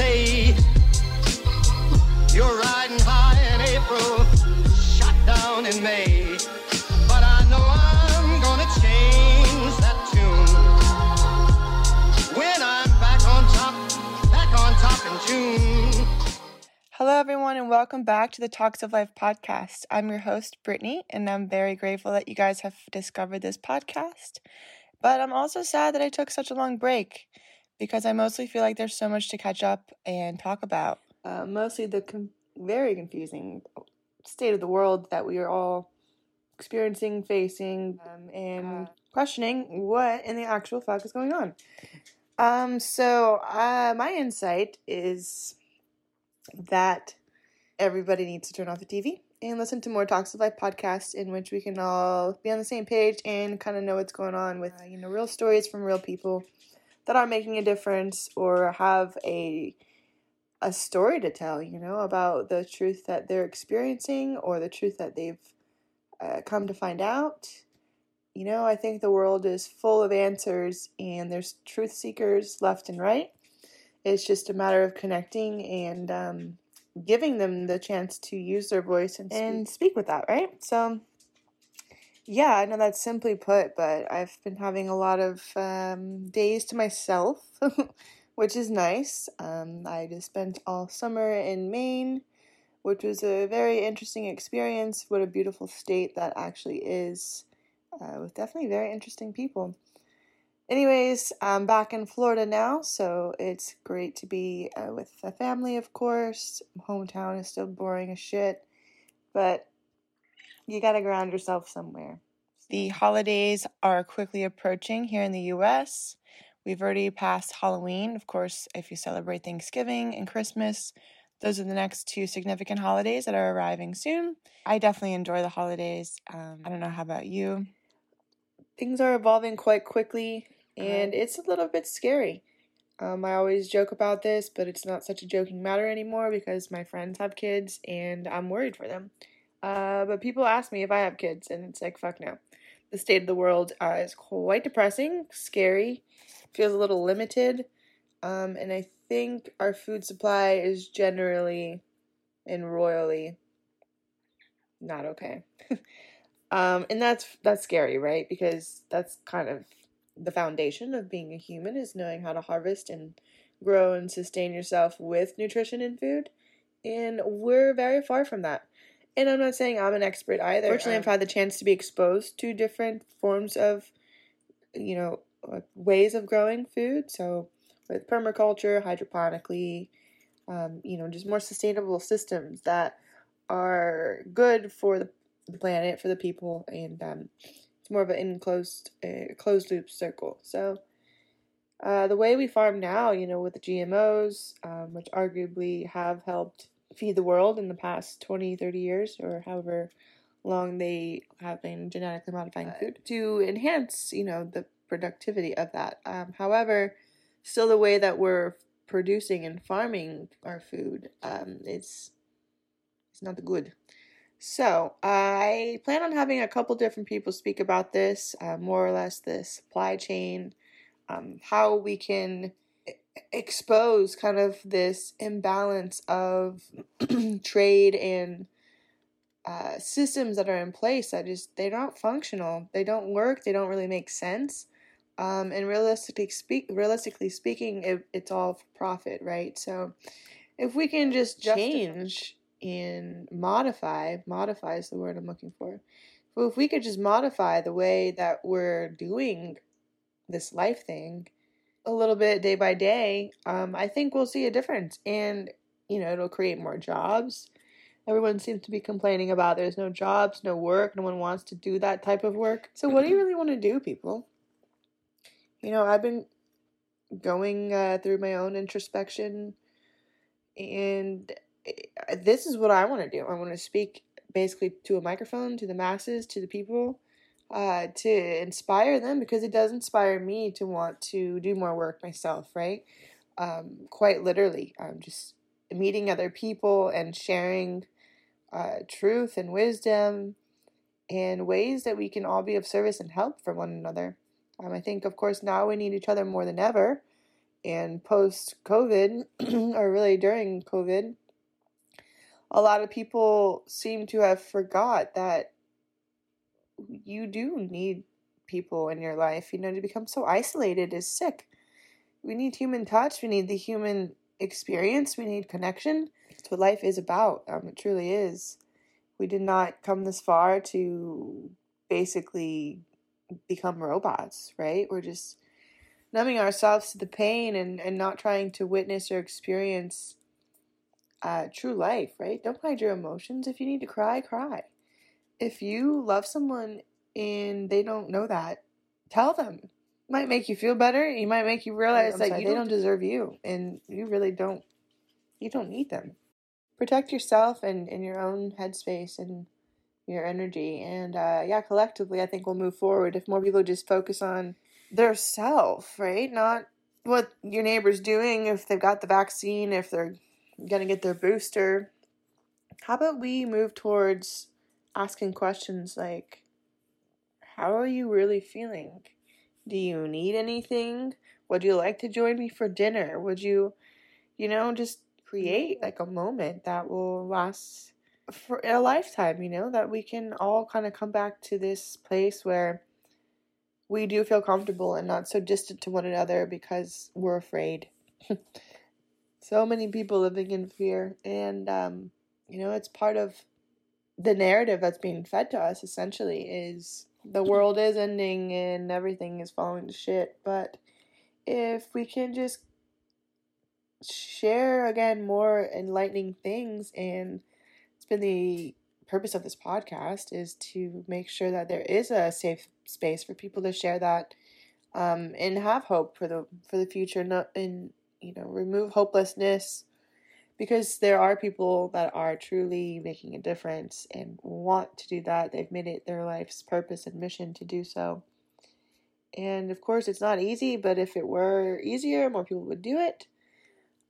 say you're riding high in April, shot down in May. Hello, everyone, and welcome back to the Talks of Life podcast. I'm your host, Brittany, and I'm very grateful that you guys have discovered this podcast. But I'm also sad that I took such a long break because I mostly feel like there's so much to catch up and talk about. Uh, mostly the com- very confusing state of the world that we are all experiencing, facing, um, and questioning what in the actual fuck is going on. Um, so uh, my insight is that everybody needs to turn off the TV and listen to more Talks of Life podcasts in which we can all be on the same page and kind of know what's going on with uh, you know real stories from real people that are making a difference or have a a story to tell, you know, about the truth that they're experiencing or the truth that they've uh, come to find out. You know, I think the world is full of answers and there's truth seekers left and right. It's just a matter of connecting and um, giving them the chance to use their voice and speak, and speak with that, right? So, yeah, I know that's simply put, but I've been having a lot of um, days to myself, which is nice. Um, I just spent all summer in Maine, which was a very interesting experience. What a beautiful state that actually is, uh, with definitely very interesting people. Anyways, I'm back in Florida now, so it's great to be uh, with the family, of course. Hometown is still boring as shit, but you gotta ground yourself somewhere. The holidays are quickly approaching here in the US. We've already passed Halloween. Of course, if you celebrate Thanksgiving and Christmas, those are the next two significant holidays that are arriving soon. I definitely enjoy the holidays. Um, I don't know how about you. Things are evolving quite quickly and it's a little bit scary. Um, I always joke about this, but it's not such a joking matter anymore because my friends have kids and I'm worried for them. Uh, but people ask me if I have kids, and it's like, fuck no. The state of the world uh, is quite depressing, scary, feels a little limited, um, and I think our food supply is generally and royally not okay. um, and that's that's scary, right? Because that's kind of the foundation of being a human is knowing how to harvest and grow and sustain yourself with nutrition and food. And we're very far from that. And I'm not saying I'm an expert either. Fortunately, I've had the chance to be exposed to different forms of, you know, ways of growing food. So with permaculture, hydroponically, um, you know, just more sustainable systems that are good for the, the planet, for the people, and um, it's more of an enclosed uh, closed loop circle. So uh, the way we farm now, you know, with the GMOs, um, which arguably have helped feed the world in the past 20, 30 years, or however long they have been genetically modifying food, to enhance, you know, the productivity of that. Um, however, still the way that we're producing and farming our food um, is, is not the good. So, I plan on having a couple different people speak about this, uh, more or less the supply chain, um, how we can expose kind of this imbalance of trade and uh, systems that are in place that just they're not functional, they don't work, they don't really make sense. Um, and realistically speak, realistically speaking, it, it's all for profit, right? So, if we can just change and modify, modify is the word I'm looking for. But if we could just modify the way that we're doing this life thing a little bit day by day, um, I think we'll see a difference. And, you know, it'll create more jobs. Everyone seems to be complaining about there's no jobs, no work, no one wants to do that type of work. So, what do you really want to do, people? You know, I've been going uh, through my own introspection and this is what I want to do. I want to speak basically to a microphone, to the masses, to the people, uh, to inspire them because it does inspire me to want to do more work myself, right? Um, quite literally, I'm just meeting other people and sharing uh, truth and wisdom and ways that we can all be of service and help for one another. Um, I think, of course, now we need each other more than ever. and post COVID, or really during COVID, a lot of people seem to have forgot that you do need people in your life. You know, to become so isolated is sick. We need human touch. We need the human experience. We need connection. It's what life is about. Um, it truly is. We did not come this far to basically become robots, right? We're just numbing ourselves to the pain and, and not trying to witness or experience uh, true life, right? Don't hide your emotions. If you need to cry, cry. If you love someone and they don't know that, tell them. It might make you feel better. You might make you realize that sorry, they don't deserve you, and you really don't. You don't need them. Protect yourself and in your own headspace and your energy, and uh, yeah, collectively, I think we'll move forward if more people just focus on their self, right? Not what your neighbor's doing, if they've got the vaccine, if they're going to get their booster. How about we move towards asking questions like, How are you really feeling? Do you need anything? Would you like to join me for dinner? Would you, you know, just create like a moment that will last for a lifetime, you know, that we can all kind of come back to this place where we do feel comfortable and not so distant to one another because we're afraid. so many people living in fear, and um, you know, it's part of the narrative that's being fed to us. Essentially, is the world is ending and everything is falling to shit. But if we can just share again more enlightening things and it's been the purpose of this podcast is to make sure that there is a safe space for people to share that um, and have hope for the for the future not and you know remove hopelessness because there are people that are truly making a difference and want to do that. They've made it their life's purpose and mission to do so. And of course it's not easy but if it were easier more people would do it.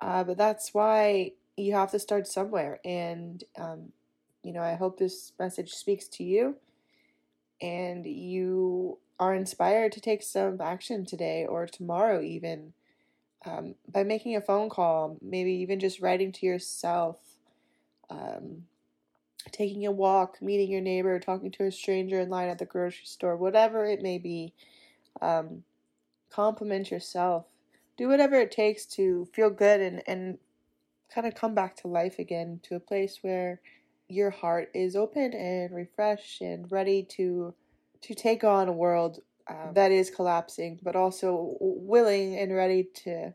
Uh, but that's why you have to start somewhere. And um, you know, I hope this message speaks to you. And you are inspired to take some action today or tomorrow, even um, by making a phone call, maybe even just writing to yourself, um, taking a walk, meeting your neighbor, talking to a stranger in line at the grocery store, whatever it may be. Um, compliment yourself. Do whatever it takes to feel good and, and kind of come back to life again, to a place where your heart is open and refreshed and ready to to take on a world um, that is collapsing, but also willing and ready to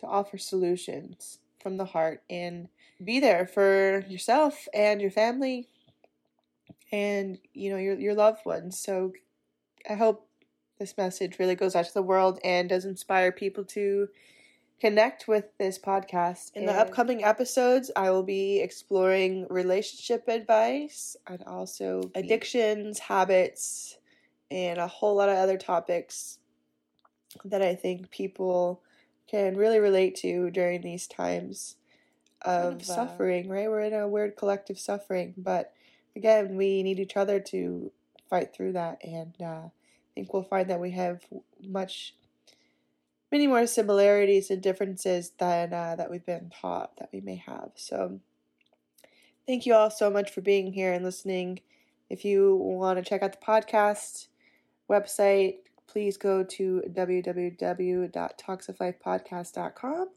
to offer solutions from the heart and be there for yourself and your family and you know your your loved ones. So I hope this message really goes out to the world and does inspire people to connect with this podcast. In the upcoming episodes, I will be exploring relationship advice and also addictions, habits, and a whole lot of other topics that I think people can really relate to during these times of of, uh, suffering, right? We're in a weird collective suffering, but again, we need each other to fight through that, and uh, I think we'll find that we have much many more similarities and differences than uh, that we've been taught that we may have. So, thank you all so much for being here and listening. If you want to check out the podcast website, please go to www.talksoflifepodcast.com.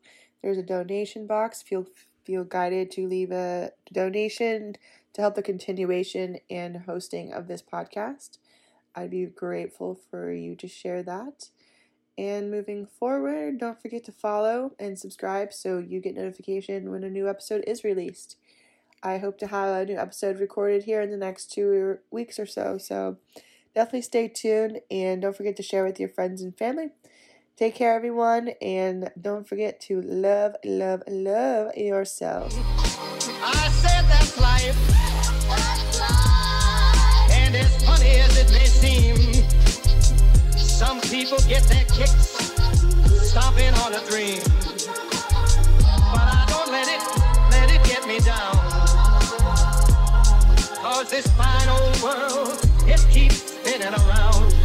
There's a donation box. Feel feel guided to leave a donation to help the continuation and hosting of this podcast. I'd be grateful for you to share that. And moving forward, don't forget to follow and subscribe so you get notification when a new episode is released. I hope to have a new episode recorded here in the next two weeks or so. So definitely stay tuned and don't forget to share with your friends and family. Take care, everyone, and don't forget to love, love, love yourself. I said that's life. And as funny as it may seem. Some people get their kicks stomping on a dream. But I don't let it, let it get me down. Cause this fine old world, it keeps spinning around.